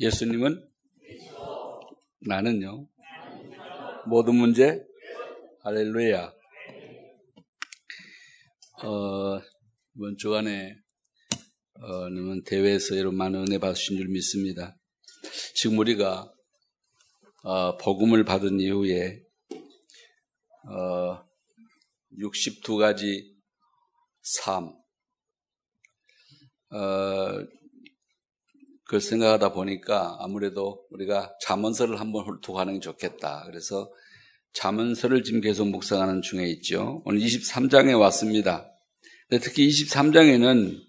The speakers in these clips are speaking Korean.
예수님은 나는요. 모든 문제 할렐루야. 어, 이번 주간에 어, 는 대회에서 여러분 많은 은혜 받으신 줄 믿습니다. 지금 우리가 어, 복음을 받은 이후에 어, 62가지 삶 어, 그걸 생각하다 보니까 아무래도 우리가 자문서를 한번 훑어가는 게 좋겠다. 그래서 자문서를 지금 계속 묵상하는 중에 있죠. 오늘 23장에 왔습니다. 특히 23장에는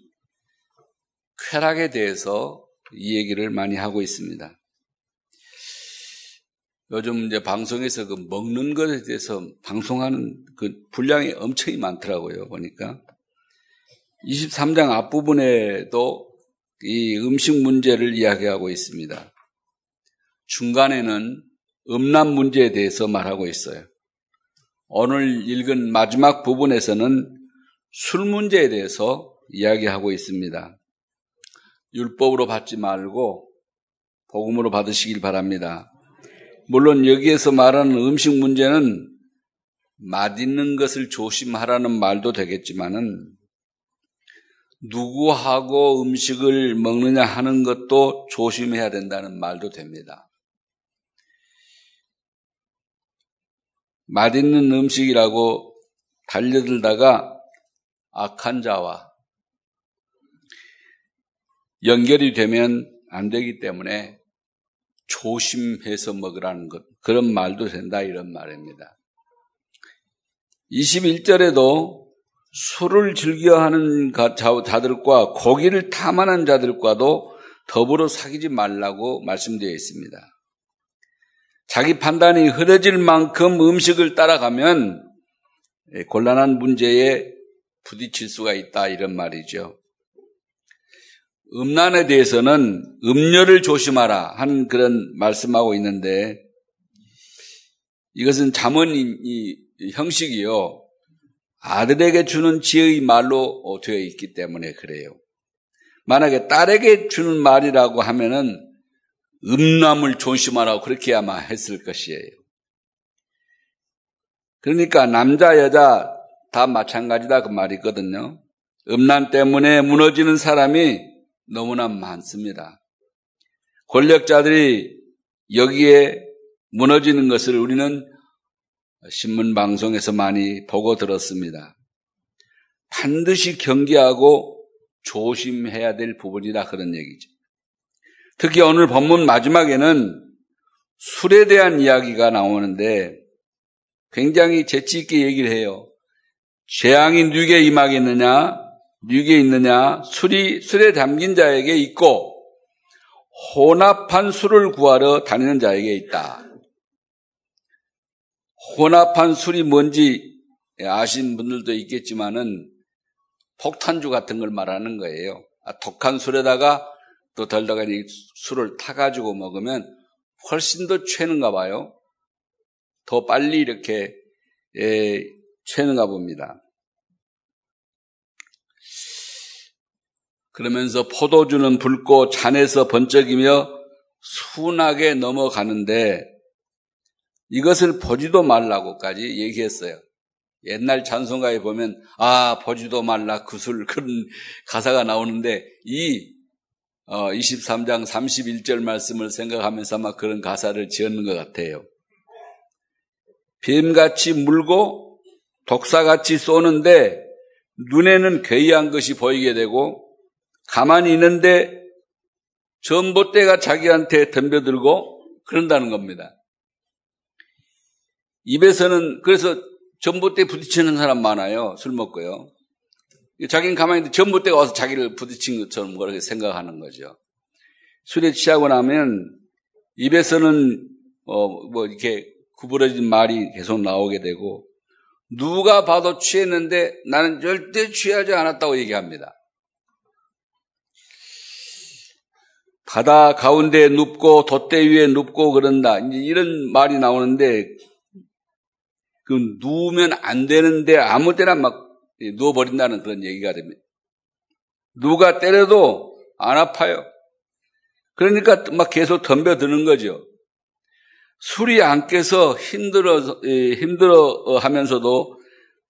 쾌락에 대해서 이 얘기를 많이 하고 있습니다. 요즘 이제 방송에서 그 먹는 것에 대해서 방송하는 그 분량이 엄청이 많더라고요. 보니까 23장 앞부분에도 이 음식 문제를 이야기하고 있습니다. 중간에는 음란 문제에 대해서 말하고 있어요. 오늘 읽은 마지막 부분에서는 술 문제에 대해서 이야기하고 있습니다. 율법으로 받지 말고 복음으로 받으시길 바랍니다. 물론 여기에서 말하는 음식 문제는 맛있는 것을 조심하라는 말도 되겠지만은 누구하고 음식을 먹느냐 하는 것도 조심해야 된다는 말도 됩니다. 맛있는 음식이라고 달려들다가 악한 자와 연결이 되면 안 되기 때문에 조심해서 먹으라는 것, 그런 말도 된다, 이런 말입니다. 21절에도 술을 즐겨하는 자들과 고기를 탐하는 자들과도 더불어 사귀지 말라고 말씀되어 있습니다. 자기 판단이 흐려질 만큼 음식을 따라가면 곤란한 문제에 부딪힐 수가 있다 이런 말이죠. 음란에 대해서는 음료를 조심하라 하는 그런 말씀하고 있는데 이것은 잠언 형식이요. 아들에게 주는 지의 말로 되어 있기 때문에 그래요. 만약에 딸에게 주는 말이라고 하면은 음란을 조심하라고 그렇게 아마 했을 것이에요. 그러니까 남자 여자 다 마찬가지다 그 말이거든요. 음란 때문에 무너지는 사람이 너무나 많습니다. 권력자들이 여기에 무너지는 것을 우리는 신문 방송에서 많이 보고 들었습니다. 반드시 경계하고 조심해야 될 부분이다 그런 얘기죠. 특히 오늘 본문 마지막에는 술에 대한 이야기가 나오는데 굉장히 재치 있게 얘기를 해요. 재앙이 누게 임하겠느냐, 누게 있느냐, 술이 술에 담긴 자에게 있고 혼합한 술을 구하러 다니는 자에게 있다. 혼합한 술이 뭔지 아신 분들도 있겠지만은 폭탄주 같은 걸 말하는 거예요. 아, 독한 술에다가 또 덜다가 술을 타가지고 먹으면 훨씬 더 취는가 봐요. 더 빨리 이렇게 예, 취는가 봅니다. 그러면서 포도주는 붉고 잔에서 번쩍이며 순하게 넘어가는데 이것을 보지도 말라고까지 얘기했어요. 옛날 찬송가에 보면 아 보지도 말라 구슬 그런 가사가 나오는데 이 23장 어, 31절 말씀을 생각하면서 아마 그런 가사를 지었는 것 같아요. 뱀같이 물고 독사같이 쏘는데 눈에는 괴이한 것이 보이게 되고 가만히 있는데 전봇대가 자기한테 덤벼들고 그런다는 겁니다. 입에서는 그래서 전봇대 부딪히는 사람 많아요. 술 먹고요. 자기는 가만히 있는데 전봇대가 와서 자기를 부딪힌 것처럼 그렇게 생각하는 거죠. 술에 취하고 나면 입에서는 어, 뭐 이렇게 구부러진 말이 계속 나오게 되고 누가 봐도 취했는데 나는 절대 취하지 않았다고 얘기합니다. 바다 가운데 눕고 돛대 위에 눕고 그런다. 이런 말이 나오는데 그 누우면 안 되는데 아무 때나 막 누워버린다는 그런 얘기가 됩니다. 누가 때려도 안 아파요. 그러니까 막 계속 덤벼드는 거죠. 술이 안 깨서 힘들어, 힘들어 하면서도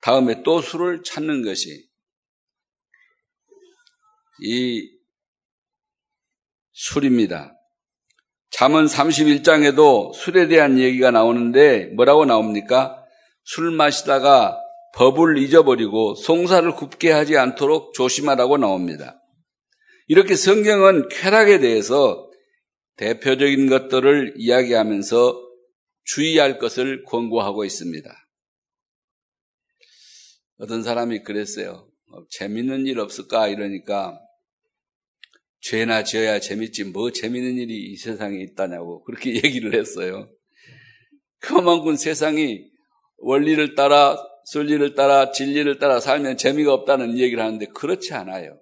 다음에 또 술을 찾는 것이 이 술입니다. 잠언 31장에도 술에 대한 얘기가 나오는데 뭐라고 나옵니까? 술 마시다가 법을 잊어버리고 송사를 굽게 하지 않도록 조심하라고 나옵니다. 이렇게 성경은 쾌락에 대해서 대표적인 것들을 이야기하면서 주의할 것을 권고하고 있습니다. 어떤 사람이 그랬어요. 어, 재밌는 일 없을까? 이러니까 죄나 지어야 재밌지 뭐 재밌는 일이 이 세상에 있다냐고 그렇게 얘기를 했어요. 그만큼 세상이 원리를 따라 순리를 따라 진리를 따라 살면 재미가 없다는 얘기를 하는데 그렇지 않아요.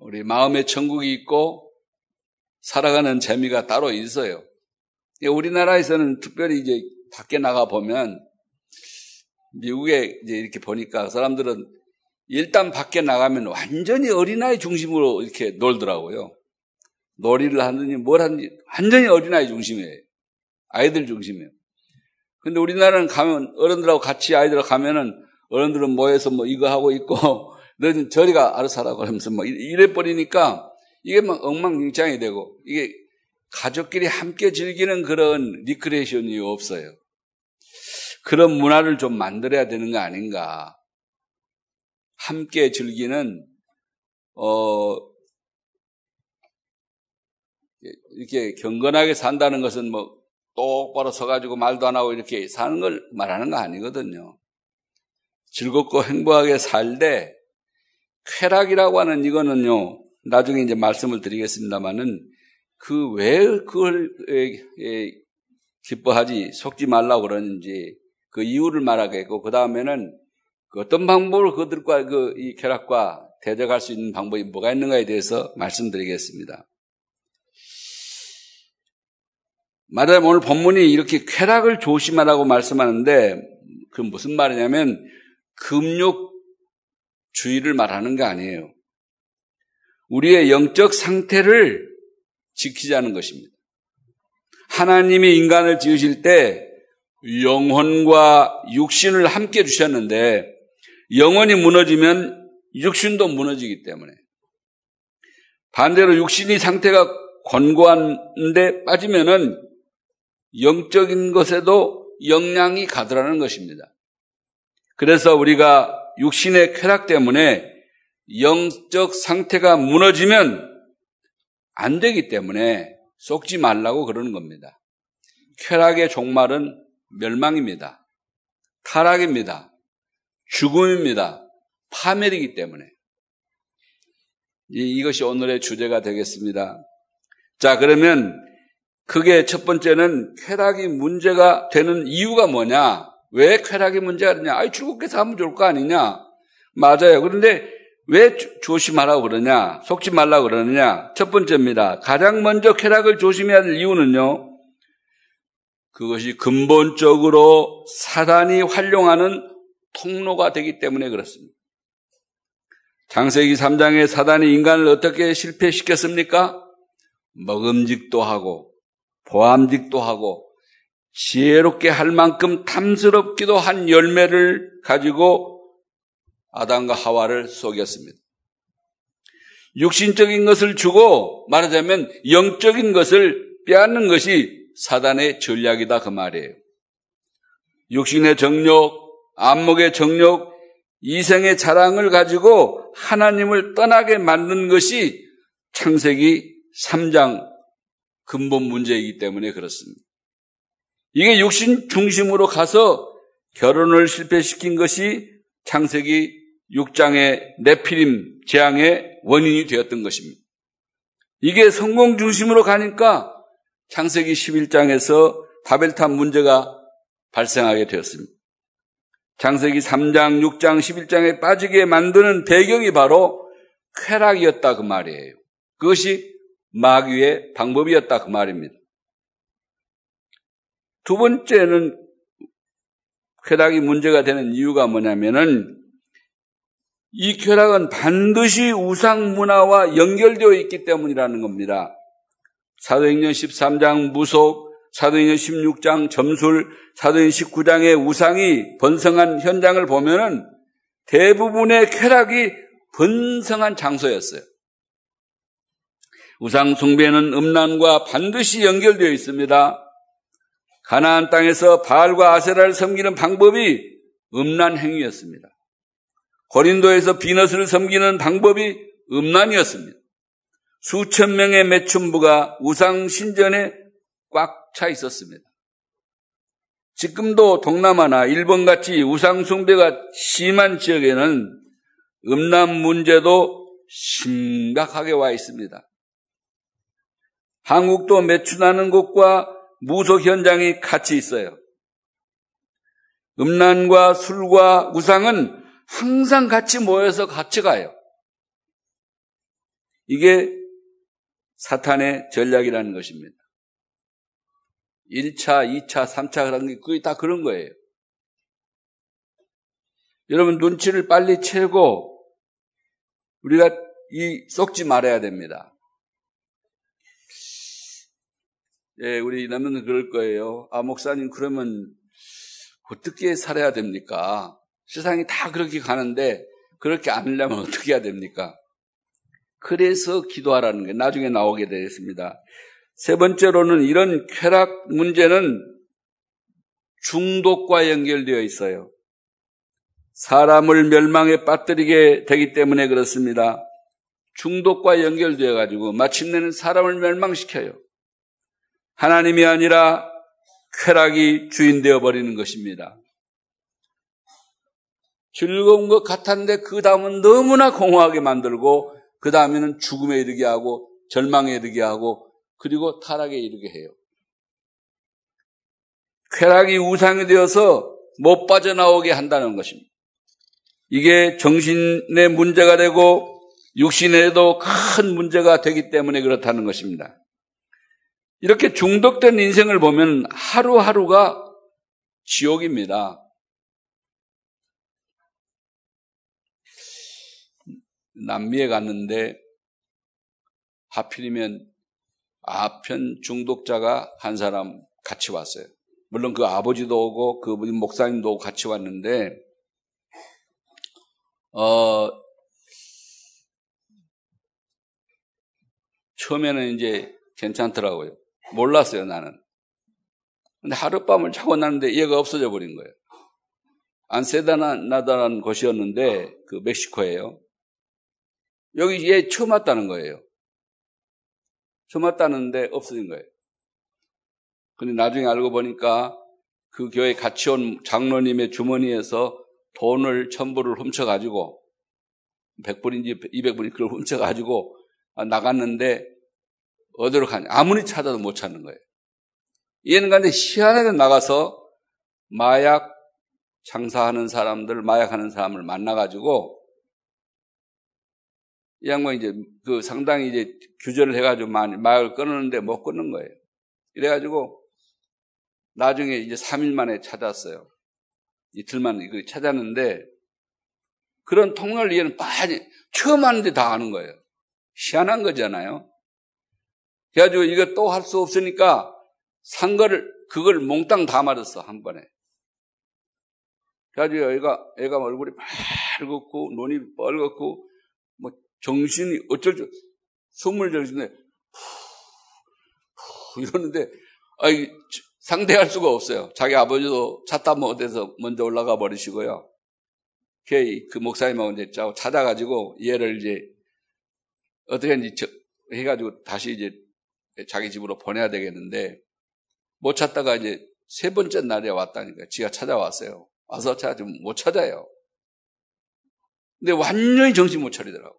우리 마음의 천국이 있고 살아가는 재미가 따로 있어요. 우리나라에서는 특별히 이제 밖에 나가 보면 미국에 이제 이렇게 보니까 사람들은 일단 밖에 나가면 완전히 어린아이 중심으로 이렇게 놀더라고요. 놀이를 하느니 뭘 하느니 완전히 어린아이 중심이에요. 아이들 중심이에요. 근데 우리나라는 가면 어른들하고 같이 아이들하고 가면은 어른들은 모여서 뭐 이거 하고 있고 너는 저리가 알아서 하라고 하면서 뭐 이래 버리니까 이게 막 엉망진창이 되고 이게 가족끼리 함께 즐기는 그런 리크레이션이 없어요. 그런 문화를 좀 만들어야 되는 거 아닌가. 함께 즐기는, 어, 이렇게 경건하게 산다는 것은 뭐 똑바로 서가지고 말도 안 하고 이렇게 사는 걸 말하는 거 아니거든요. 즐겁고 행복하게 살되 쾌락이라고 하는 이거는요, 나중에 이제 말씀을 드리겠습니다만은 그 왜 그걸 기뻐하지 속지 말라고 그러는지 그 이유를 말하겠고 그 다음에는 그 어떤 방법으로 그들과 그 이 쾌락과 대적할 수 있는 방법이 뭐가 있는가에 대해서 말씀드리겠습니다. 말하자면 오늘 본문이 이렇게 쾌락을 조심하라고 말씀하는데 그 무슨 말이냐면 금욕주의를 말하는 게 아니에요. 우리의 영적 상태를 지키자는 것입니다. 하나님이 인간을 지으실 때 영혼과 육신을 함께 주셨는데 영혼이 무너지면 육신도 무너지기 때문에 반대로 육신이 상태가 권고한데 빠지면은 영적인 것에도 영향이 가더라는 것입니다. 그래서 우리가 육신의 쾌락 때문에 영적 상태가 무너지면 안 되기 때문에 속지 말라고 그러는 겁니다. 쾌락의 종말은 멸망입니다. 타락입니다. 죽음입니다. 파멸이기 때문에. 이것이 오늘의 주제가 되겠습니다. 자, 그러면 그게 첫 번째는 쾌락이 문제가 되는 이유가 뭐냐? 왜 쾌락이 문제가 되냐? 아이, 즐겁게 살면 좋을 거 아니냐? 맞아요. 그런데 왜 조심하라고 그러냐? 속지 말라고 그러느냐? 첫 번째입니다. 가장 먼저 쾌락을 조심해야 될 이유는요. 그것이 근본적으로 사단이 활용하는 통로가 되기 때문에 그렇습니다. 장세기 3장에 사단이 인간을 어떻게 실패시켰습니까? 먹음직도 하고, 보암직도 하고, 지혜롭게 할 만큼 탐스럽기도 한 열매를 가지고 아담과 하와를 속였습니다. 육신적인 것을 주고 말하자면 영적인 것을 빼앗는 것이 사단의 전략이다 그 말이에요. 육신의 정욕, 안목의 정욕, 이생의 자랑을 가지고 하나님을 떠나게 만든 것이 창세기 3장 근본 문제이기 때문에 그렇습니다. 이게 육신 중심으로 가서 결혼을 실패시킨 것이 창세기 6장의 네피림 재앙의 원인이 되었던 것입니다. 이게 성공 중심으로 가니까 창세기 11장에서 바벨탑 문제가 발생하게 되었습니다. 창세기 3장, 6장, 11장에 빠지게 만드는 배경이 바로 쾌락이었다 그 말이에요. 그것이 마귀의 방법이었다 그 말입니다. 두 번째는 쾌락이 문제가 되는 이유가 뭐냐면은 이 쾌락은 반드시 우상 문화와 연결되어 있기 때문이라는 겁니다. 사도행전 13장 무속, 사도행전 16장 점술, 사도행전 19장의 우상이 번성한 현장을 보면은 대부분의 쾌락이 번성한 장소였어요. 우상 숭배는 음란과 반드시 연결되어 있습니다. 가나안 땅에서 바알과 아세라를 섬기는 방법이 음란 행위였습니다. 고린도에서 비너스를 섬기는 방법이 음란이었습니다. 수천 명의 매춘부가 우상 신전에 꽉 차 있었습니다. 지금도 동남아나 일본 같이 우상 숭배가 심한 지역에는 음란 문제도 심각하게 와 있습니다. 한국도 매춘하는 곳과 무속 현장이 같이 있어요. 음란과 술과 우상은 항상 같이 모여서 같이 가요. 이게 사탄의 전략이라는 것입니다. 1차, 2차, 3차 그런 게 거의 다 그런 거예요. 여러분 눈치를 빨리 채고 우리가 이 썩지 말아야 됩니다. 예, 우리 남편은 그럴 거예요. 아, 목사님, 그러면 어떻게 살아야 됩니까? 세상이 다 그렇게 가는데 그렇게 안 하려면 어떻게 해야 됩니까? 그래서 기도하라는 게 나중에 나오게 되겠습니다. 세 번째로는 이런 쾌락 문제는 중독과 연결되어 있어요. 사람을 멸망에 빠뜨리게 되기 때문에 그렇습니다. 중독과 연결되어 가지고 마침내는 사람을 멸망시켜요. 하나님이 아니라 쾌락이 주인 되어 버리는 것입니다. 즐거운 것 같았는데 그 다음은 너무나 공허하게 만들고 그 다음에는 죽음에 이르게 하고 절망에 이르게 하고 그리고 타락에 이르게 해요. 쾌락이 우상이 되어서 못 빠져나오게 한다는 것입니다. 이게 정신의 문제가 되고 육신에도 큰 문제가 되기 때문에 그렇다는 것입니다. 이렇게 중독된 인생을 보면 하루하루가 지옥입니다. 남미에 갔는데 하필이면 아편 중독자가 한 사람 같이 왔어요. 물론 그 아버지도 오고 그 목사님도 같이 왔는데 어 처음에는 이제 괜찮더라고요. 몰랐어요, 나는. 근데 하룻밤을 자고 났는데 얘가 없어져 버린 거예요. 안세다나다라는 곳이었는데 그 멕시코예요. 여기 얘 처음 왔다는 거예요. 처음 왔다는데 없어진 거예요. 근데 나중에 알고 보니까 그 교회 같이 온 장로님의 주머니에서 돈을 천불을 훔쳐가지고 100불인지 200불인지 그걸 훔쳐가지고 나갔는데 어디로 가냐. 아무리 찾아도 못 찾는 거예요. 얘는 근데 희한하게 나가서 마약 장사하는 사람들, 마약하는 사람을 만나가지고 이 양반 이제 그 상당히 이제 규제를 해가지고 마약을 끊었는데 못 끊는 거예요. 이래가지고 나중에 이제 3일 만에 찾았어요. 이틀 만에 그 찾았는데 그런 통로를 얘는 빠지 처음 하는데 다 아는 거예요. 희한한 거잖아요. 그래가지고 이거 또 할 수 없으니까 산 거를 그걸 몽땅 다 맞았어 한 번에. 그래가지고 애가 애가 얼굴이 빨갛고 눈이 빨갛고 정신이 어쩔 줄, 숨을 정신에 이러는데, 아이, 상대할 수가 없어요. 자기 아버지도 차 타면 어디서 먼저 올라가 버리시고요. 그 목사님하고 이제 찾아가지고 얘를 이제 어떻게 이제 해가지고 다시 이제 자기 집으로 보내야 되겠는데 못 찾다가 이제 세 번째 날에 왔다니까 지가 찾아왔어요. 와서 찾아주면 못 찾아요. 근데 완전히 정신 못 차리더라고.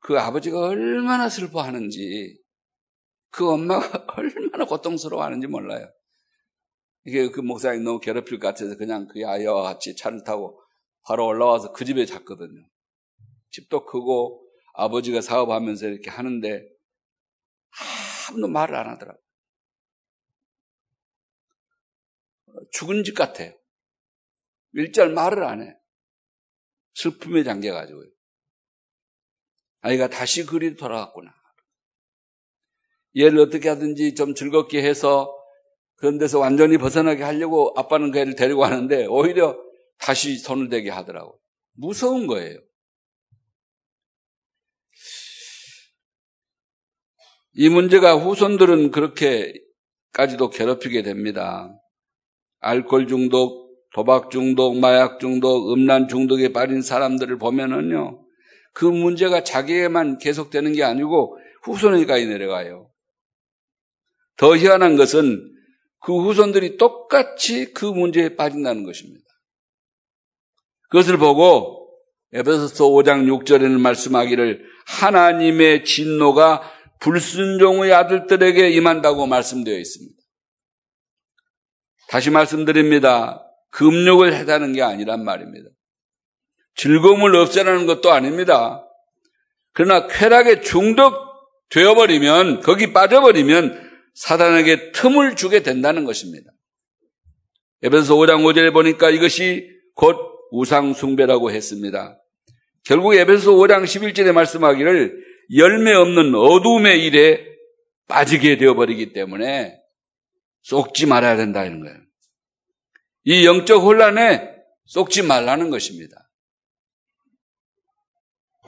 그 아버지가 얼마나 슬퍼하는지, 그 엄마가 얼마나 고통스러워하는지 몰라요. 이게 그 목사님 너무 괴롭힐 것 같아서 그냥 그 아이와 같이 차를 타고 바로 올라와서 그 집에 잤거든요. 집도 크고 아버지가 사업하면서 이렇게 하는데 아무도 말을 안 하더라고요. 죽은 집 같아요. 일절 말을 안 해. 슬픔에 잠겨가지고요. 아이가 다시 그리 돌아갔구나. 얘를 어떻게 하든지 좀 즐겁게 해서 그런 데서 완전히 벗어나게 하려고 아빠는 그 애를 데리고 가는데 오히려 다시 손을 대게 하더라고. 무서운 거예요. 이 문제가 후손들은 그렇게까지도 괴롭히게 됩니다. 알코올 중독, 도박 중독, 마약 중독, 음란 중독에 빠진 사람들을 보면은요, 그 문제가 자기에만 계속되는 게 아니고 후손에까지 내려가요. 더 희한한 것은 그 후손들이 똑같이 그 문제에 빠진다는 것입니다. 그것을 보고 에베소서 5장 6절에는 말씀하기를 하나님의 진노가 불순종의 아들들에게 임한다고 말씀되어 있습니다. 다시 말씀드립니다. 금욕을 해다는 게 아니란 말입니다. 즐거움을 없애라는 것도 아닙니다. 그러나 쾌락에 중독되어버리면, 거기 빠져버리면 사단에게 틈을 주게 된다는 것입니다. 에베소 5장 5절에 보니까 이것이 곧 우상숭배라고 했습니다. 결국 에베소 5장 11절에 말씀하기를 열매 없는 어둠의 일에 빠지게 되어버리기 때문에 쏙지 말아야 된다 이런 거예요. 이 영적 혼란에 쏙지 말라는 것입니다.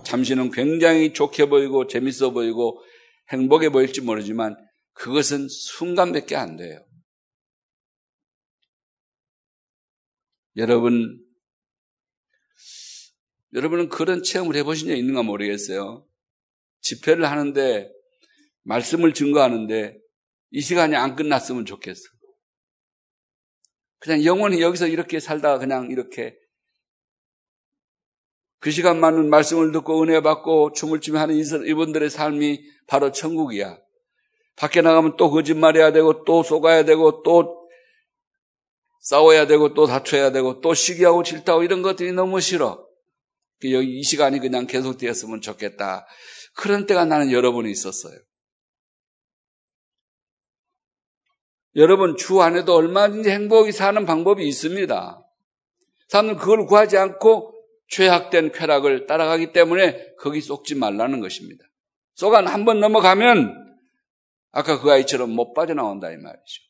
잠시는 굉장히 좋게 보이고 재밌어 보이고 행복해 보일지 모르지만 그것은 순간밖에 안 돼요. 여러분, 여러분은 그런 체험을 해보신 적 있는가 모르겠어요. 집회를 하는데 말씀을 증거하는데 이 시간이 안 끝났으면 좋겠어. 그냥 영원히 여기서 이렇게 살다가 그냥 이렇게 그 시간만은 말씀을 듣고 은혜 받고 춤을 추며 하는 이분들의 삶이 바로 천국이야. 밖에 나가면 또 거짓말해야 되고 또 속아야 되고 또 싸워야 되고 또 다쳐야 되고 또 시기하고 질타하고 이런 것들이 너무 싫어. 여기 이 시간이 그냥 계속되었으면 좋겠다. 그런 때가 나는 여러분이 있었어요. 여러분 주 안에도 얼마든지 행복이 사는 방법이 있습니다. 사람은 그걸 구하지 않고 죄악된 쾌락을 따라가기 때문에 거기 쏙지 말라는 것입니다. 쏙안 한번 넘어가면 아까 그 아이처럼 못 빠져나온다 이 말이죠.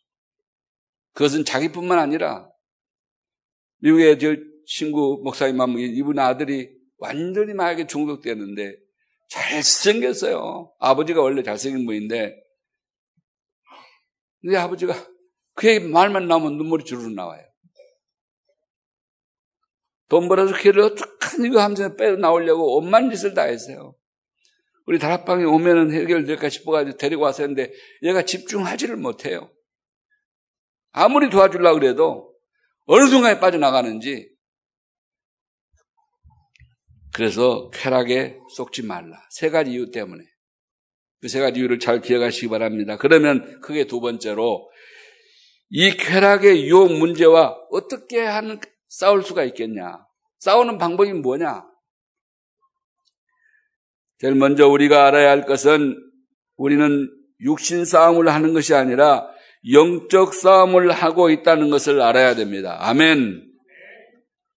그것은 자기뿐만 아니라 미국의 저 친구 목사님 한 이분 아들이 완전히 마약에 중독되었는데 잘생겼어요. 아버지가 원래 잘생긴 분인데 근데 아버지가 그 얘기 말만 나오면 눈물이 주르륵 나와요. 돈 벌어서 걔를 어떻게 이거 하면서 빼 나오려고 온만 짓을 다 했어요. 우리 다락방에 오면은 해결될까 싶어가지고 데리고 했는데 얘가 집중하지를 못해요. 아무리 도와주려고 그래도 어느 순간에 빠져나가는지 그래서 쾌락에 쏙지 말라. 세 가지 이유 때문에. 그 세 가지 이유를 잘 기억하시기 바랍니다. 그러면 크게 두 번째로 이 쾌락의 유혹 문제와 어떻게 하는 싸울 수가 있겠냐? 싸우는 방법이 뭐냐? 제일 먼저 우리가 알아야 할 것은 우리는 육신 싸움을 하는 것이 아니라 영적 싸움을 하고 있다는 것을 알아야 됩니다. 아멘.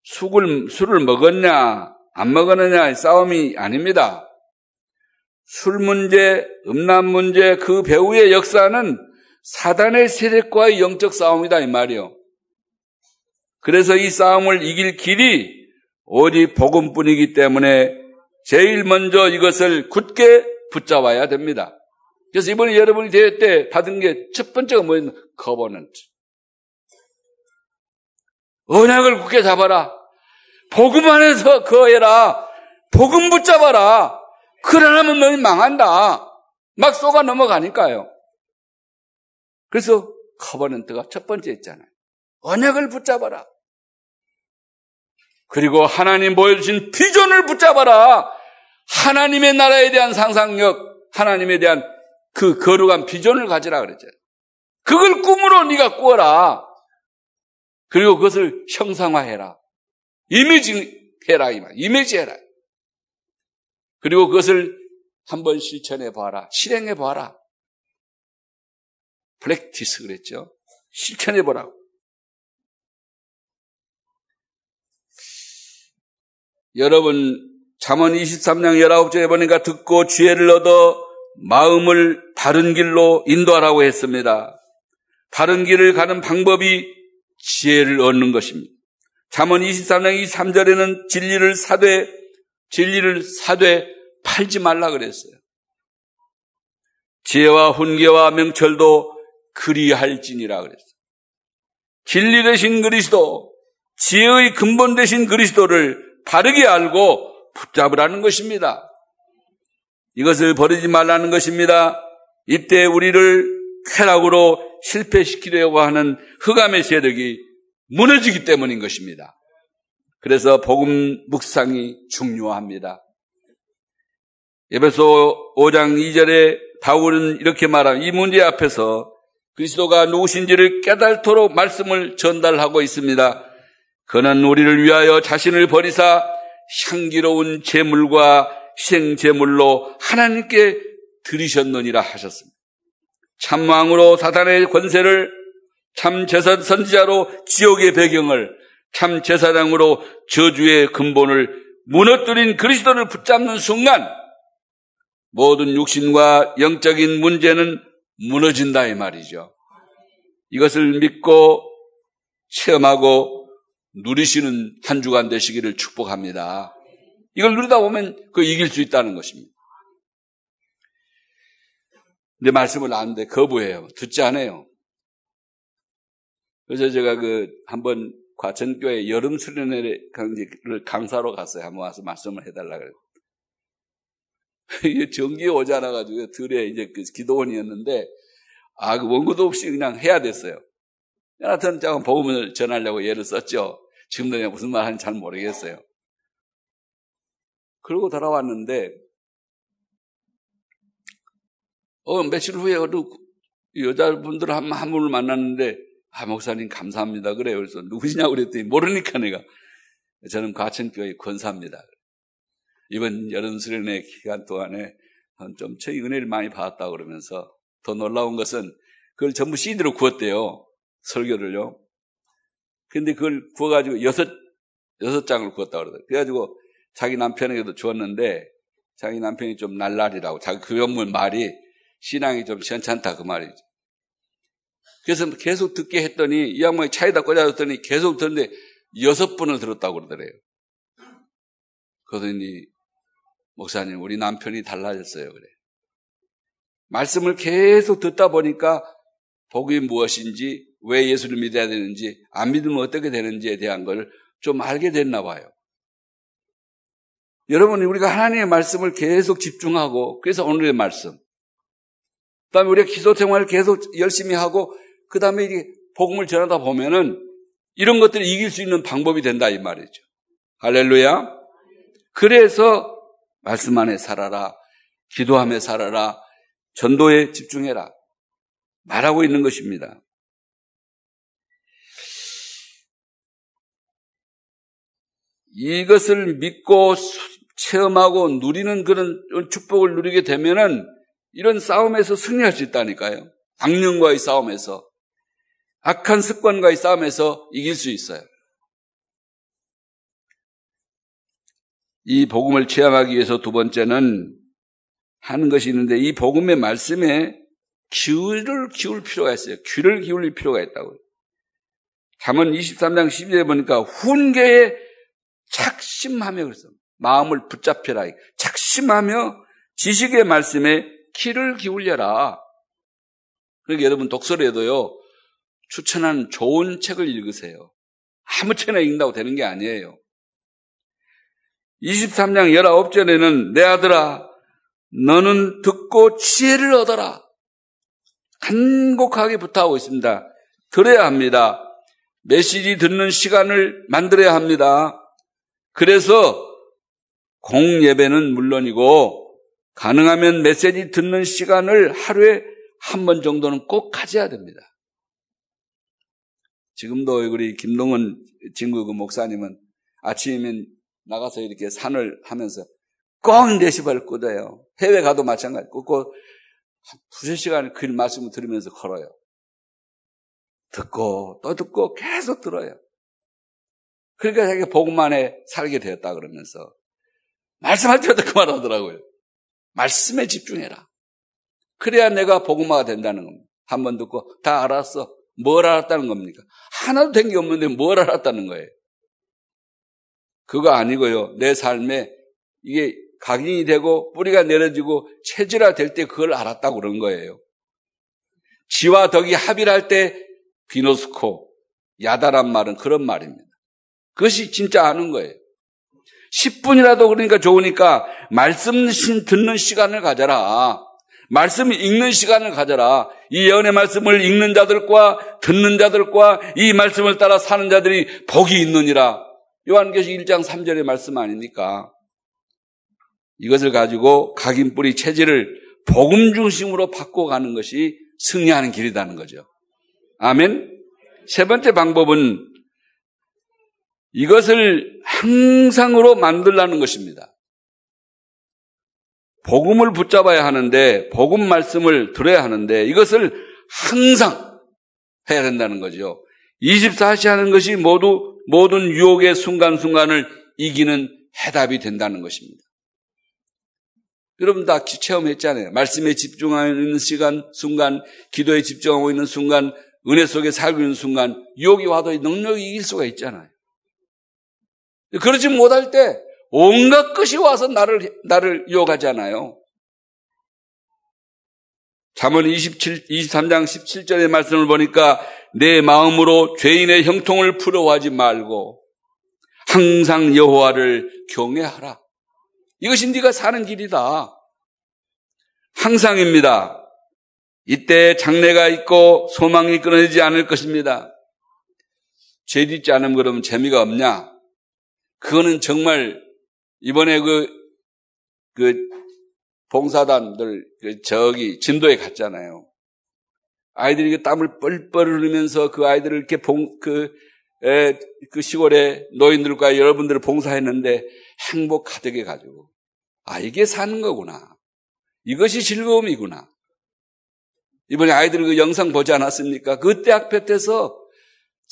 술을, 술을 먹었냐? 안 먹었느냐 싸움이 아닙니다. 술 문제, 음란 문제, 그 배후의 역사는 사단의 세력과의 영적 싸움이다 이 말이요. 그래서 이 싸움을 이길 길이 오직 복음뿐이기 때문에 제일 먼저 이것을 굳게 붙잡아야 됩니다. 그래서 이번에 여러분이 대회 때 받은 게 첫 번째가 뭐였나? covenant. 언약을 굳게 잡아라. 복음 안에서 거해라. 복음 붙잡아라. 그러려면 너희 망한다. 막 쏘가 넘어가니까요. 그래서 covenant가 첫 번째 있잖아요. 언약을 붙잡아라. 그리고 하나님 보여주신 비전을 붙잡아라. 하나님의 나라에 대한 상상력, 하나님에 대한 그 거룩한 비전을 가지라 그랬죠. 그걸 꿈으로 네가 꾸어라. 그리고 그것을 형상화해라. 이미지 해라, 이 말. 이미지 해라. 그리고 그것을 한번 실천해 봐라. 실행해 봐라. practice 그랬죠. 실천해 보라고. 여러분 잠언 23장 19절에 보니까 듣고 지혜를 얻어 마음을 바른 길로 인도하라고 했습니다. 바른 길을 가는 방법이 지혜를 얻는 것입니다. 잠언 23장 23절에는 진리를 사되 진리를 사되 팔지 말라 그랬어요. 지혜와 훈계와 명철도 그리할지니라 그랬어요. 진리 대신 그리스도, 지혜의 근본 대신 그리스도를 바르게 알고 붙잡으라는 것입니다. 이것을 버리지 말라는 것입니다. 이때 우리를 쾌락으로 실패시키려고 하는 흑암의 세력이 무너지기 때문인 것입니다. 그래서 복음 묵상이 중요합니다. 에베소 5장 2절에 바울은 이렇게 말합니다. 이 문제 앞에서 그리스도가 누구신지를 깨달도록 말씀을 전달하고 있습니다. 그는 우리를 위하여 자신을 버리사 향기로운 제물과 희생 제물로 하나님께 드리셨느니라 하셨습니다. 참왕으로 사단의 권세를 참 제사 선지자로 지옥의 배경을 참 제사장으로 저주의 근본을 무너뜨린 그리스도를 붙잡는 순간 모든 육신과 영적인 문제는 무너진다 이 말이죠. 이것을 믿고 체험하고 누리시는 한 주간 되시기를 축복합니다. 이걸 누리다 보면 그 이길 수 있다는 것입니다. 내 말씀을 아는데 거부해요. 듣지 않아요. 그래서 제가 그 한번 과천교회 여름 수련회를 강사로 갔어요. 한번 와서 말씀을 해달라 그래요. 이게 전기에 오지 않아가지고 들에 이제 그 기도원이었는데 아, 그 원고도 없이 그냥 해야 됐어요. 하여튼 조금 복음을 전하려고 예를 썼죠. 지금도 내가 무슨 말 하는지 잘 모르겠어요. 그러고 돌아왔는데, 어, 며칠 후에 여자분들 한, 한 분을 만났는데, 아, 목사님 감사합니다. 그래요. 그래서 누구시냐고 그랬더니 모르니까 내가. 저는 과천교회 권사입니다. 이번 여름 수련회 기간 동안에 좀 저희 은혜를 많이 받았다 그러면서 더 놀라운 것은 그걸 전부 CD로 구웠대요. 설교를요. 근데 그걸 구워가지고 여섯, 여섯 장을 구웠다 그러더라고요. 그래가지고 자기 남편에게도 주었는데 자기 남편이 좀 날라리라고 자기 그 영문 말이 신앙이 좀 시원찮다 그 말이죠. 그래서 계속 듣게 했더니 이 양반이 차에다 꽂아줬더니 계속 듣는데 여섯 번을 들었다고 그러더래요. 그러더니 목사님 우리 남편이 달라졌어요 그래. 말씀을 계속 듣다 보니까 복이 무엇인지, 왜 예수를 믿어야 되는지, 안 믿으면 어떻게 되는지에 대한 걸 좀 알게 됐나 봐요. 여러분, 우리가 하나님의 말씀을 계속 집중하고, 그래서 오늘의 말씀. 그 다음에 우리가 기도 생활을 계속 열심히 하고, 그 다음에 복음을 전하다 보면은 이런 것들을 이길 수 있는 방법이 된다, 이 말이죠. 할렐루야. 그래서 말씀 안에 살아라. 기도하며 살아라. 전도에 집중해라. 말하고 있는 것입니다. 이것을 믿고 체험하고 누리는 그런 축복을 누리게 되면은 이런 싸움에서 승리할 수 있다니까요. 악령과의 싸움에서 악한 습관과의 싸움에서 이길 수 있어요. 이 복음을 체험하기 위해서 두 번째는 하는 것이 있는데 이 복음의 말씀에 귀를 기울 필요가 있어요. 귀를 기울일 필요가 있다고요. 잠언 23장 12절에 보니까 훈계에 착심하며 그래서 마음을 붙잡혀라. 착심하며 지식의 말씀에 귀를 기울여라. 그러니까 여러분 독서에도요 추천한 좋은 책을 읽으세요. 아무 책이나 읽는다고 되는 게 아니에요. 23장 19절에는 내 아들아 너는 듣고 지혜를 얻어라. 간곡하게 부탁하고 있습니다. 들어야 합니다. 메시지 듣는 시간을 만들어야 합니다. 그래서 공예배는 물론이고 가능하면 메시지 듣는 시간을 하루에 한 번 정도는 꼭 가져야 됩니다. 지금도 우리 김동원 친구 그 목사님은 아침이면 나가서 이렇게 산을 하면서 꼭 네시벌 꽂아요. 해외 가도 마찬가지. 꽂고 한 두세 시간 그 말씀을 들으면서 걸어요. 듣고 또 듣고 계속 들어요. 그러니까 자기 복음만에 살게 되었다 그러면서 말씀할 때마다 그말 하더라고요. 말씀에 집중해라. 그래야 내가 복음화가 된다는 겁니다. 한 번 듣고 다 알았어. 뭘 알았다는 겁니까? 하나도 된 게 없는데 뭘 알았다는 거예요. 그거 아니고요. 내 삶에 이게 각인이 되고 뿌리가 내려지고 체질화 될 때 그걸 알았다고 그런 거예요. 지와 덕이 합일할 때 비노스코, 야다란 말은 그런 말입니다. 그것이 진짜 아는 거예요. 10분이라도 그러니까 좋으니까 말씀 듣는 시간을 가져라. 말씀 읽는 시간을 가져라. 이 예언의 말씀을 읽는 자들과 듣는 자들과 이 말씀을 따라 사는 자들이 복이 있느니라. 요한계시 1장 3절의 말씀 아닙니까? 이것을 가지고 각인 뿌리 체질을 복음 중심으로 바꿔가는 것이 승리하는 길이라는 거죠. 아멘. 세 번째 방법은 이것을 항상으로 만들라는 것입니다. 복음을 붙잡아야 하는데, 복음 말씀을 들어야 하는데, 이것을 항상 해야 된다는 거죠. 24시 하는 것이 모두 모든 유혹의 순간순간을 이기는 해답이 된다는 것입니다. 여러분 다 체험했잖아요. 말씀에 집중하는 시간, 순간, 기도에 집중하고 있는 순간, 은혜 속에 살고 있는 순간, 유혹이 와도 능력이 이길 수가 있잖아요. 그러지 못할 때 온갖 것이 와서 나를, 나를 유혹하잖아요. 잠언 27, 23장 17절의 말씀을 보니까 내 마음으로 죄인의 형통을 부러워하지 말고 항상 여호와를 경외하라. 이것이 네가 사는 길이다. 항상입니다. 이때 장래가 있고 소망이 끊어지지 않을 것입니다. 죄 짓지 않으면 그러면 재미가 없냐? 그거는 정말 이번에 그, 그 봉사단들 그 저기 진도에 갔잖아요. 아이들이 그 땀을 뻘뻘 흘리면서 그 아이들을 이렇게 봉, 그, 에, 그 시골에 노인들과 여러분들을 봉사했는데 행복 가득해 가지고 아 이게 사는 거구나. 이것이 즐거움이구나. 이번에 아이들 그 영상 보지 않았습니까? 그 대학 볕에서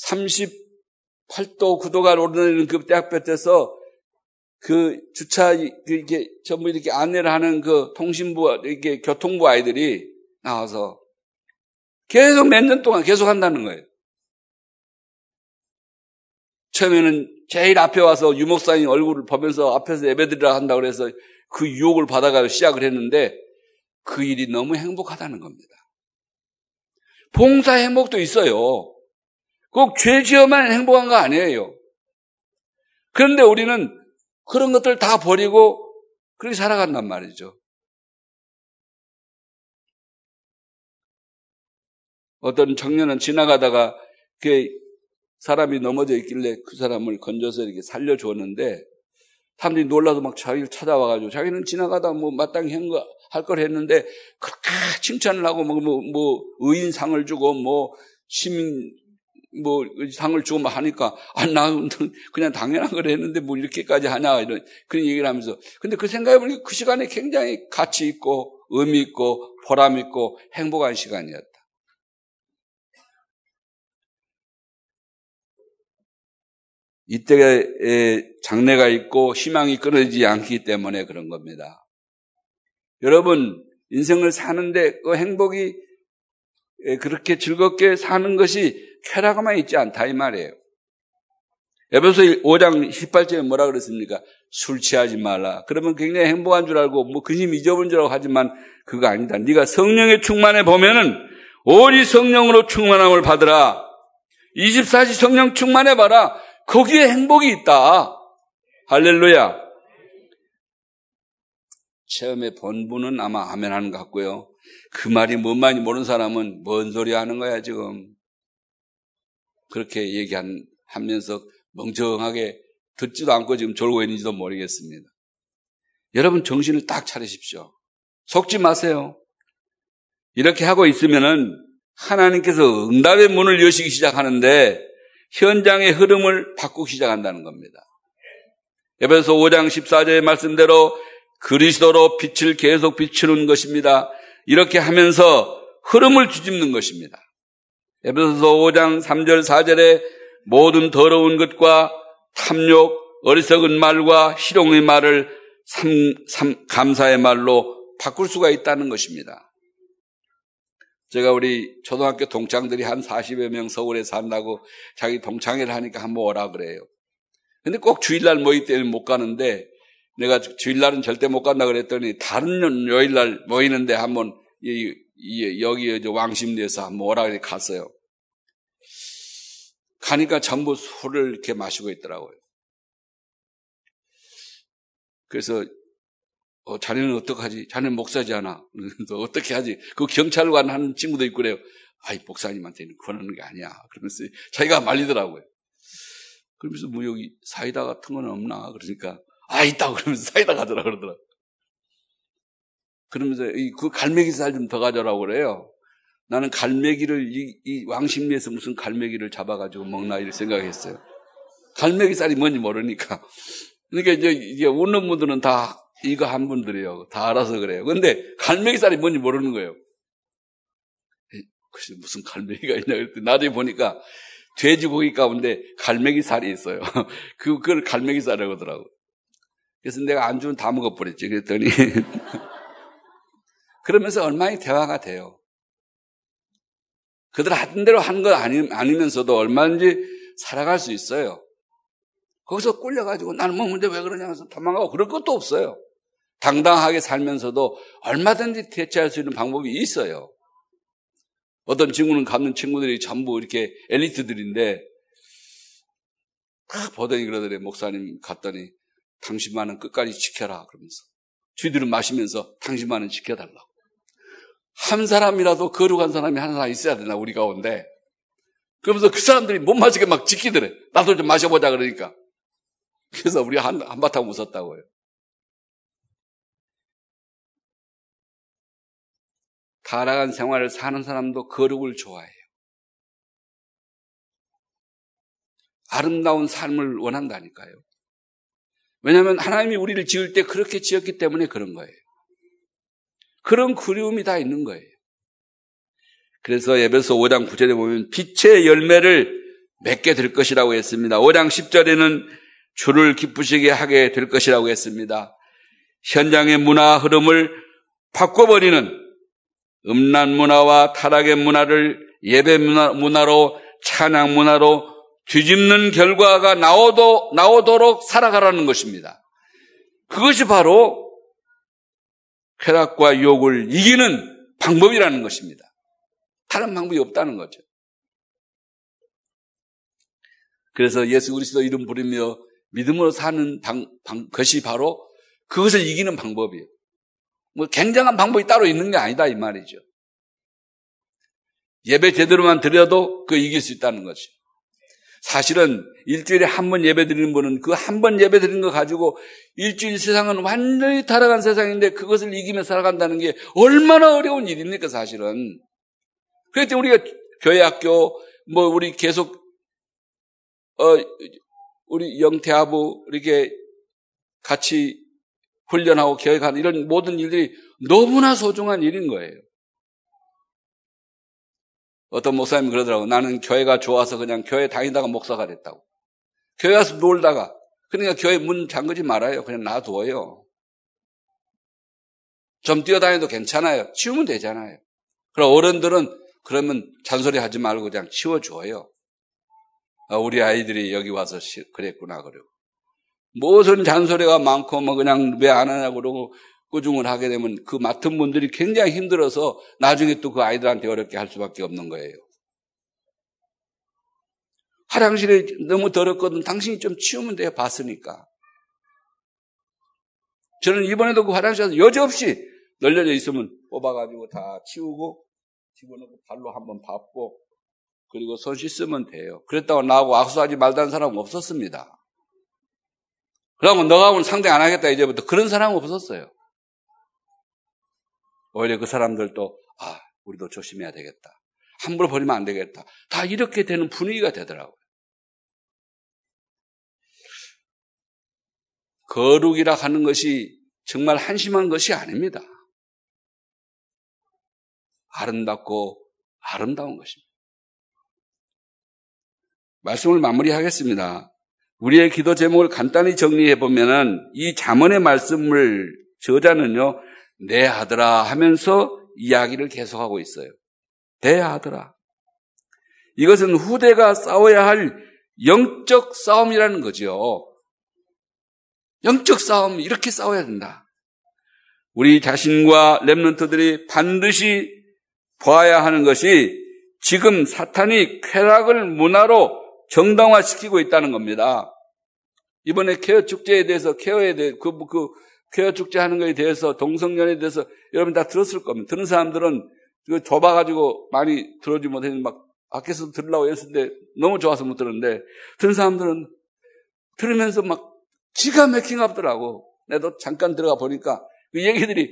38도 9도가 오르는 그 대학 볕에서 그 주차 이렇게 전부 이렇게 안내를 하는 그 통신부 이렇게 교통부 아이들이 나와서 계속 몇 년 동안 계속 한다는 거예요. 처음에는 제일 앞에 와서 유목사님 얼굴을 보면서 앞에서 예배드리라 한다 그래서 그 유혹을 받아가 시작을 했는데 그 일이 너무 행복하다는 겁니다. 봉사 행복도 있어요. 꼭 죄 지어만 행복한 거 아니에요. 그런데 우리는 그런 것들 다 버리고 그렇게 살아간단 말이죠. 어떤 청년은 지나가다가 그 사람이 넘어져 있길래 그 사람을 건져서 이렇게 살려주었는데 사람들이 놀라서 막 자기를 찾아와가지고 자기는 지나가다 뭐 마땅히 할걸 했는데 그렇게 칭찬을 하고 뭐, 뭐, 뭐 의인상을 주고 뭐 시민 뭐 상을 주고 막 하니까 아나 그냥 당연한 걸 했는데 뭐 이렇게까지 하냐 이런 그런 얘기를 하면서 근데 그 생각해 보니까 그 시간에 굉장히 가치 있고 의미 있고 보람 있고 행복한 시간이었다. 이때에 장래가 있고 희망이 끊어지지 않기 때문에 그런 겁니다. 여러분, 인생을 사는데 그 행복이 그렇게 즐겁게 사는 것이 쾌락만 있지 않다 이 말이에요. 에베소 5장 18절에 뭐라 그랬습니까? 술 취하지 말라. 그러면 굉장히 행복한 줄 알고 뭐 근심 잊어본 줄 알고 하지만 그거 아니다. 네가 성령에 충만해 보면은 오리 성령으로 충만함을 받으라. 24시 성령 충만해 봐라. 거기에 행복이 있다. 할렐루야. 처음에 본부는 아마 아멘 하는 것 같고요. 그 말이 뭔 말인지 모르는 사람은 뭔 소리 하는 거야, 지금. 그렇게 얘기하면서 멍청하게 듣지도 않고 지금 졸고 있는지도 모르겠습니다. 여러분 정신을 딱 차리십시오. 속지 마세요. 이렇게 하고 있으면은 하나님께서 응답의 문을 여시기 시작하는데 현장의 흐름을 바꾸기 시작한다는 겁니다. 에베소 5장 14절의 말씀대로 그리스도로 빛을 계속 비추는 것입니다. 이렇게 하면서 흐름을 뒤집는 것입니다. 에베소서 5장 3절 4절에 모든 더러운 것과 탐욕, 어리석은 말과 희롱의 말을 삼, 삼, 감사의 말로 바꿀 수가 있다는 것입니다. 제가 우리 초등학교 동창들이 한 40여 명 서울에 산다고 자기 동창회를 하니까 한번 오라 그래요. 근데 꼭 주일날 모일 때는 못 가는데 내가 주일날은 절대 못 간다 그랬더니 다른 요일날 모이는데 한번 이, 이, 여기 왕십리에서 한번 오라 그래 갔어요. 가니까 전부 술을 이렇게 마시고 있더라고요. 그래서 어, 자네는 어떡하지? 자네는 목사지않아. 어떻게 하지? 그 경찰관 하는 친구도 있고 그래요. 아이, 목사님한테는 권하는 게 아니야. 그러면서 자기가 말리더라고요. 그러면서 뭐 여기 사이다 같은 건 없나? 그러니까, 아, 있다고 그러면서 사이다 가져라 그러더라고. 그러면서 이, 그 갈매기 살 좀 더 가져라고 그래요. 나는 갈매기를, 이, 이 왕십리에서 무슨 갈매기를 잡아가지고 먹나 이렇게 생각했어요. 갈매기 살이 뭔지 모르니까. 그러니까 이제, 이제 웃는 분들은 다 이거 한 분들이에요. 다 알아서 그래요. 근데 갈매기 살이 뭔지 모르는 거예요. 글쎄 무슨 갈매기가 있냐 그랬더니 나중에 보니까 돼지고기 가운데 갈매기 살이 있어요. 그, 그걸 갈매기 살이라고 하더라고. 그래서 내가 안주는 다 먹어버렸지. 그랬더니 그러면서 얼마나 대화가 돼요. 그들 하던 대로 하는 건 아니, 아니면서도 얼마든지 살아갈 수 있어요. 거기서 꿀려가지고 나는 뭐 문제 왜 그러냐 해서 도망가고 그럴 것도 없어요. 당당하게 살면서도 얼마든지 대체할 수 있는 방법이 있어요. 어떤 친구는 갖는 친구들이 전부 이렇게 엘리트들인데 딱 보더니 그러더래 목사님 갔더니 당신만은 끝까지 지켜라 그러면서 쥐들은 마시면서 당신만은 지켜달라고. 한 사람이라도 거룩한 사람이 하나 있어야 되나 우리 가운데. 그러면서 그 사람들이 못 마시게 막 지키더래. 나도 좀 마셔보자 그러니까. 그래서 우리 한, 한바탕 웃었다고요. 타락한 생활을 사는 사람도 거룩을 좋아해요. 아름다운 삶을 원한다니까요. 왜냐하면 하나님이 우리를 지을 때 그렇게 지었기 때문에 그런 거예요. 그런 그리움이 다 있는 거예요. 그래서 에베소 5장 9절에 보면 빛의 열매를 맺게 될 것이라고 했습니다. 5장 10절에는 주를 기쁘시게 하게 될 것이라고 했습니다. 현장의 문화 흐름을 바꿔버리는 음란 문화와 타락의 문화를 예배 문화, 문화로 찬양 문화로 뒤집는 결과가 나오도, 나오도록 살아가라는 것입니다. 그것이 바로 쾌락과 유혹을 이기는 방법이라는 것입니다. 다른 방법이 없다는 거죠. 그래서 예수 그리스도 이름 부르며 믿음으로 사는 방, 방, 것이 바로 그것을 이기는 방법이에요. 뭐 굉장한 방법이 따로 있는 게 아니다 이 말이죠. 예배 제대로만 드려도 그 이길 수 있다는 거죠. 사실은 일주일에 한 번 예배 드리는 분은 그 한 번 예배 드리는 거 가지고 일주일 세상은 완전히 타락한 세상인데 그것을 이기며 살아간다는 게 얼마나 어려운 일입니까 사실은. 그랬더니 우리가 교회 학교 뭐 우리 계속 어 우리 영태아부 이렇게 같이 훈련하고 계획하는 이런 모든 일들이 너무나 소중한 일인 거예요. 어떤 목사님이 그러더라고. 나는 교회가 좋아서 그냥 교회 다니다가 목사가 됐다고. 교회 가서 놀다가. 그러니까 교회 문 잠그지 말아요. 그냥 놔두어요. 좀 뛰어다녀도 괜찮아요. 치우면 되잖아요. 그럼 어른들은 그러면 잔소리 하지 말고 그냥 치워줘요. 아, 우리 아이들이 여기 와서 그랬구나, 그러고. 무슨 잔소리가 많고 뭐 그냥 왜 안 하냐고 그러고 꾸중을 하게 되면 그 맡은 분들이 굉장히 힘들어서 나중에 또 그 아이들한테 어렵게 할 수밖에 없는 거예요. 화장실이 너무 더럽거든 당신이 좀 치우면 돼요. 봤으니까. 저는 이번에도 그 화장실에서 여지없이 널려져 있으면 뽑아가지고 다 치우고 집어넣고 발로 한번 밟고 그리고 손 씻으면 돼요. 그랬다고 나하고 악수하지 말다는 사람은 없었습니다. 그러면 너가 오늘 상대 안 하겠다 이제부터 그런 사람은 없었어요. 오히려 그 사람들도 아 우리도 조심해야 되겠다. 함부로 버리면 안 되겠다. 다 이렇게 되는 분위기가 되더라고요. 거룩이라 하는 것이 정말 한심한 것이 아닙니다. 아름답고 아름다운 것입니다. 말씀을 마무리하겠습니다. 우리의 기도 제목을 간단히 정리해 보면은 이 자문의 말씀을 저자는요, 내 아들아 하면서 이야기를 계속하고 있어요. 내 아들아. 이것은 후대가 싸워야 할 영적 싸움이라는 거죠. 영적 싸움 이렇게 싸워야 된다. 우리 자신과 랩런트들이 반드시 봐야 하는 것이 지금 사탄이 쾌락을 문화로 정당화시키고 있다는 겁니다. 이번에 케어 축제에 대해서 케어에 대해 그, 그 케어 축제 하는 것에 대해서 동성연에 대해서 여러분 다 들었을 겁니다. 듣는 사람들은 그 좁아가지고 많이 들어주지 못했는데 막 밖에서 들으려고 했는데 너무 좋아서 못 들었는데 듣는 사람들은 들으면서 막 기가 막히더라고. 나도 잠깐 들어가 보니까 그 얘기들이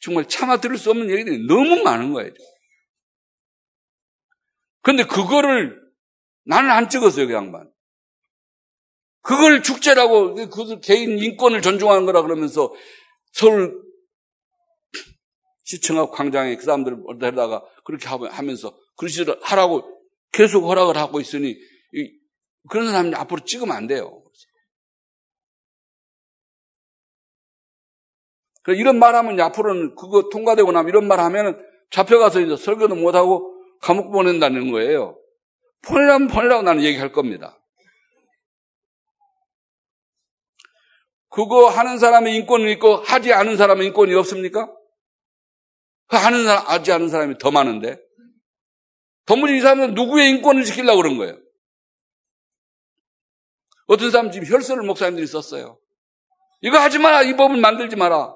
정말 참아 들을 수 없는 얘기들이 너무 많은 거예요. 근데 그거를 나는 안 찍었어요, 그 양반. 그걸 축제라고, 그 개인 인권을 존중하는 거라 그러면서 서울 시청하고 광장에 그 사람들을 데려다가 그렇게 하면서 그러시를 하라고 계속 허락을 하고 있으니 그런 사람이 앞으로 찍으면 안 돼요. 이런 말 하면 앞으로는 그거 통과되고 나면 이런 말 하면 잡혀가서 이제 설교도 못하고 감옥 보낸다는 거예요. 보내라면 보내라고 나는 얘기할 겁니다. 그거 하는 사람의 인권은 있고 하지 않은 사람의 인권이 없습니까? 그 하는 사람, 하지 않은 사람이 더 많은데. 도무지 이 사람은 누구의 인권을 지키려고 그런 거예요. 어떤 사람 지금 혈서를 목사님들이 썼어요. 이거 하지 마라. 이 법을 만들지 마라.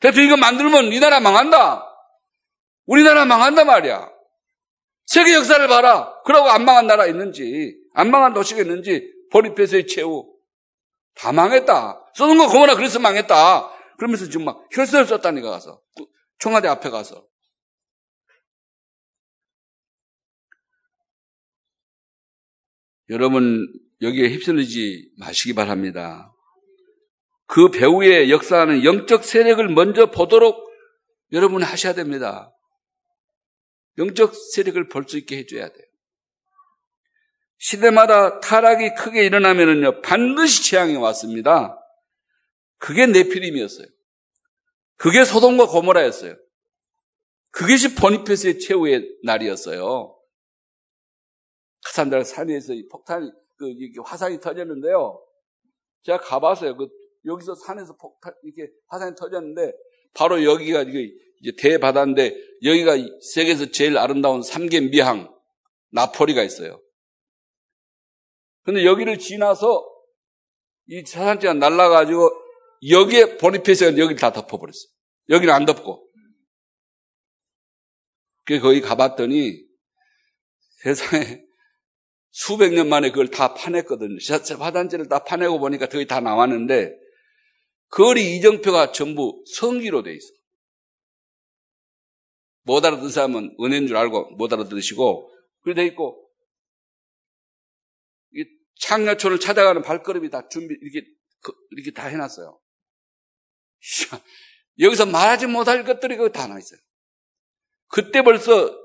대통령 이거 만들면 이 나라 망한다. 우리나라 망한다 말이야. 세계 역사를 봐라. 그러고 안 망한 나라 있는지, 안 망한 도시가 있는지, 보리패스의 최후. 다 망했다. 써는 거 그거나 그래서 망했다. 그러면서 지금 막 혈서를 썼다니까 가서. 청와대 앞에 가서. 여러분, 여기에 휩쓸리지 마시기 바랍니다. 그 배후의 역사하는 영적 세력을 먼저 보도록 여러분 하셔야 됩니다. 영적 세력을 볼 수 있게 해줘야 돼요. 시대마다 타락이 크게 일어나면은요, 반드시 재앙이 왔습니다. 그게 네피림이었어요. 그게 소돔과 고모라였어요. 그것이 버니페스의 최후의 날이었어요. 카산달 산에서 폭탄이, 그, 화산이 터졌는데요. 제가 가봤어요. 그 여기서 산에서 폭탄, 이렇게 화산이 터졌는데, 바로 여기가 이제 대바다인데, 여기가 세계에서 제일 아름다운 삼계 미항, 나폴리가 있어요. 근데 여기를 지나서 이 사산지가 날라가지고, 여기에 보니페스가 여기를 다 덮어버렸어요. 여기는 안 덮고. 그 거기 가봤더니, 세상에 수백 년 만에 그걸 다 파냈거든요. 화단지를 다 파내고 보니까 거기 다 나왔는데, 거리 이정표가 전부 성기로 돼 있어. 못 알아듣는 사람은 은혜인 줄 알고 못 알아들으시고, 그렇게 돼 있고, 이 창녀촌을 찾아가는 발걸음이 다 준비, 이렇게, 그, 이렇게 다 해놨어요. 여기서 말하지 못할 것들이 거기 다 나있어요. 그때 벌써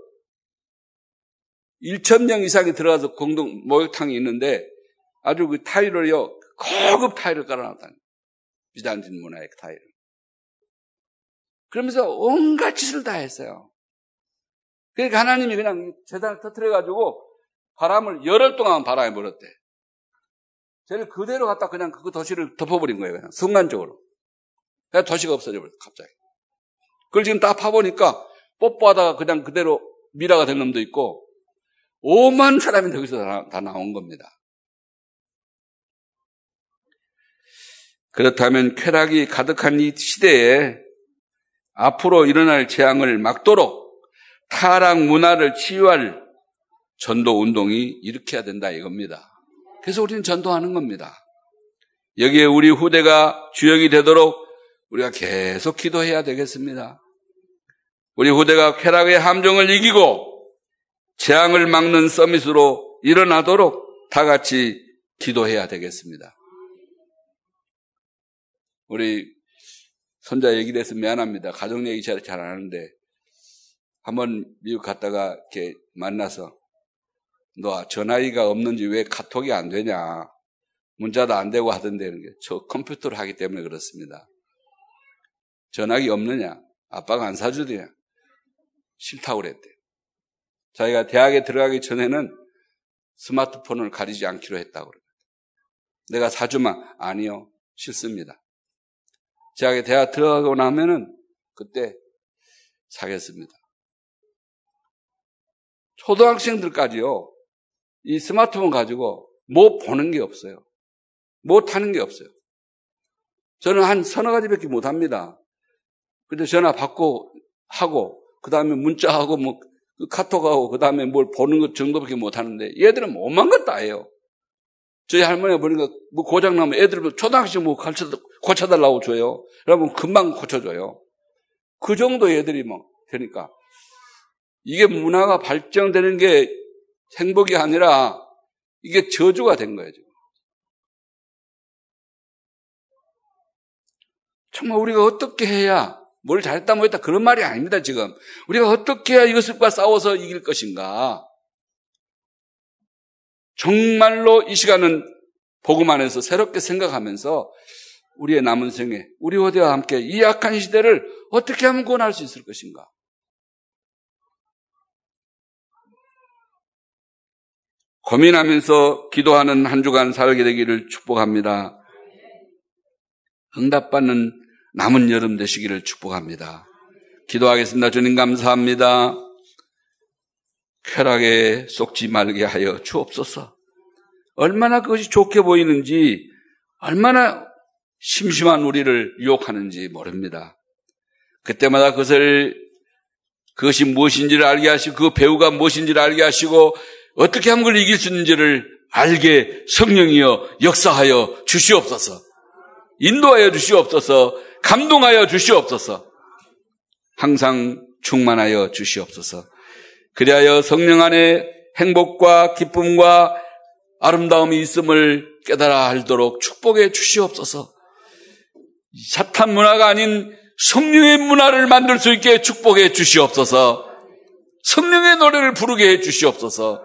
1천명 이상이 들어가서 공동 목욕탕이 있는데 아주 그 타일을요, 고급 타일을 깔아놨다는 비단진 문화의 타일. 그러면서 온갖 짓을 다 했어요. 그러니까 하나님이 그냥 재단을 터트려가지고 바람을 열흘 동안 바람에 불었대. 쟤를 그대로 갖다 그냥 그 도시를 덮어버린 거예요. 그냥 순간적으로. 그냥 도시가 없어져 버렸어, 갑자기. 그걸 지금 다 파보니까 뽀뽀하다가 그냥 그대로 미라가 된 놈도 있고, 오만 사람이 거기서 다, 다 나온 겁니다. 그렇다면 쾌락이 가득한 이 시대에 앞으로 일어날 재앙을 막도록 타락 문화를 치유할 전도 운동이 일으켜야 된다 이겁니다. 그래서 우리는 전도하는 겁니다. 여기에 우리 후대가 주역이 되도록 우리가 계속 기도해야 되겠습니다. 우리 후대가 쾌락의 함정을 이기고 재앙을 막는 서밋으로 일어나도록 다 같이 기도해야 되겠습니다. 우리 손자 얘기를 해서 미안합니다. 가족 얘기 잘, 잘 하는데 한번 미국 갔다가 이렇게 만나서 너 전화기가 없는지 왜 카톡이 안 되냐? 문자도 안 되고 하던데 저 컴퓨터로 하기 때문에 그렇습니다. 전화기 없느냐? 아빠가 안 사주더냐? 싫다고 그랬대. 자기가 대학에 들어가기 전에는 스마트폰을 가리지 않기로 했다고 그래요. 내가 사주면 아니요. 싫습니다. 대학에 대학 들어가고 나면은 그때 사겠습니다. 초등학생들까지요. 이 스마트폰 가지고 뭐 보는 게 없어요. 뭐 타는 게 없어요. 저는 한 서너 가지밖에 못 합니다. 근데 전화 받고 하고 그 다음에 문자하고 뭐그 카톡하고 그 다음에 뭘 보는 것 정도밖에 못 하는데 얘들은 뭐만 것다 해요. 저희 할머니가 보니까 뭐 고장 나면 애들 초등학생 뭐 가르쳐 고쳐달라고 줘요. 여러분 금방 고쳐줘요. 그 정도 애들이 뭐 되니까 이게 문화가 발전되는 게 행복이 아니라 이게 저주가 된 거예요. 지금. 정말 우리가 어떻게 해야 뭘 잘했다 못했다 그런 말이 아닙니다 지금 우리가 어떻게 해야 이것과 싸워서 이길 것인가 정말로 이 시간은 복음 안에서 새롭게 생각하면서 우리의 남은 생에 우리 호대와 함께 이 약한 시대를 어떻게 하면 구원할 수 있을 것인가 고민하면서 기도하는 한 주간 살게 되기를 축복합니다. 응답받는 남은 여름 되시기를 축복합니다. 기도하겠습니다. 주님 감사합니다. 쾌락에 속지 말게 하여 주옵소서. 얼마나 그것이 좋게 보이는지, 얼마나 심심한 우리를 유혹하는지 모릅니다. 그때마다 그것을, 그것이 무엇인지를 알게 하시고, 그 배우가 무엇인지를 알게 하시고, 어떻게 하면 그걸 이길 수 있는지를 알게 성령이여 역사하여 주시옵소서. 인도하여 주시옵소서. 감동하여 주시옵소서. 항상 충만하여 주시옵소서. 그리하여 성령 안에 행복과 기쁨과 아름다움이 있음을 깨달아 알도록 축복해 주시옵소서. 사탄 문화가 아닌 성령의 문화를 만들 수 있게 축복해 주시옵소서. 성령의 노래를 부르게 해 주시옵소서.